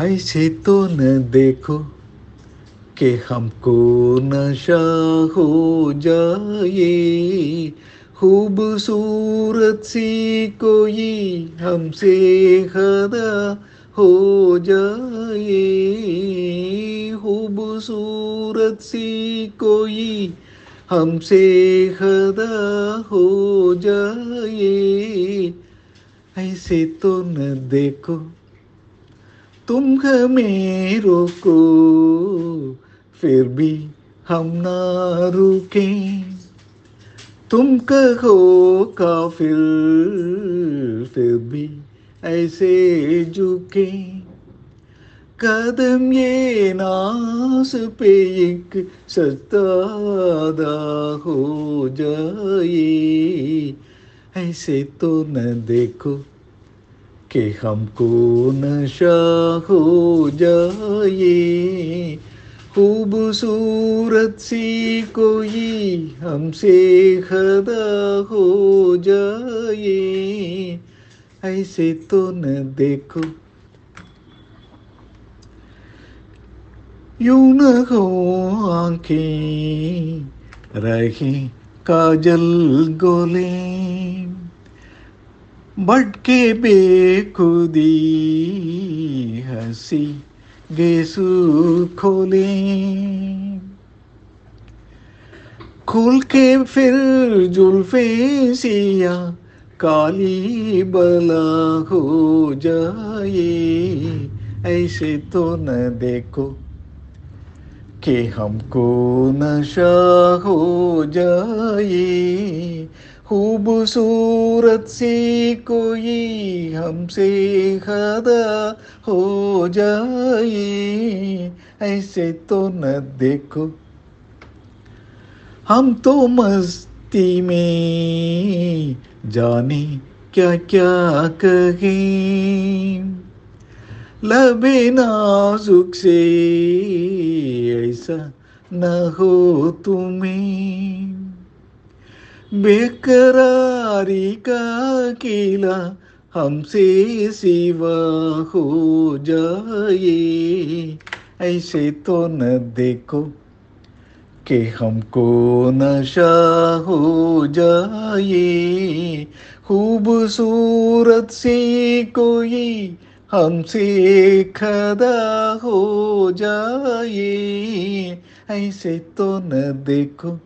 ऐसे तो न देखो कि हमको नशा हो जाए। खूबसूरत सी कोई हमसे खदा हो जाए। खूबसूरत सी कोई हमसे खदा हो जाए। ऐसे तो न देखो तुम हमें रोको फिर भी हम ना रुके। तुम कहो काफिर फिर भी ऐसे झुके। कदम ये नास पे एक सतादा हो जाए। ऐसे तो न देखो कि हमको नशा हो जाए। खूबसूरत सी कोई हमसे खदा हो जाए। ऐसे तो न देखो। यूँ न हो आँखें, रहे काजल गोले। भटके बेखुदी हँसी गेसु खोले। खोल के फिर जुल्फे सिया काली बला हो जाए। ऐसे तो न देखो कि हमको नशा हो जाए। खूबसूरत सी कोई हमसे खदा हो जाए, ऐसे तो न देखो। हम तो मस्ती में जाने क्या क्या कहें। लबे नाजुक से ऐसा न हो तुम्हें। बेकरारी का किला हमसे सिवा हो जाए। ऐसे तो न देखो कि हमको नशा हो जाए। खूबसूरत सी कोई हमसे खदा हो जाए। ऐसे तो न देखो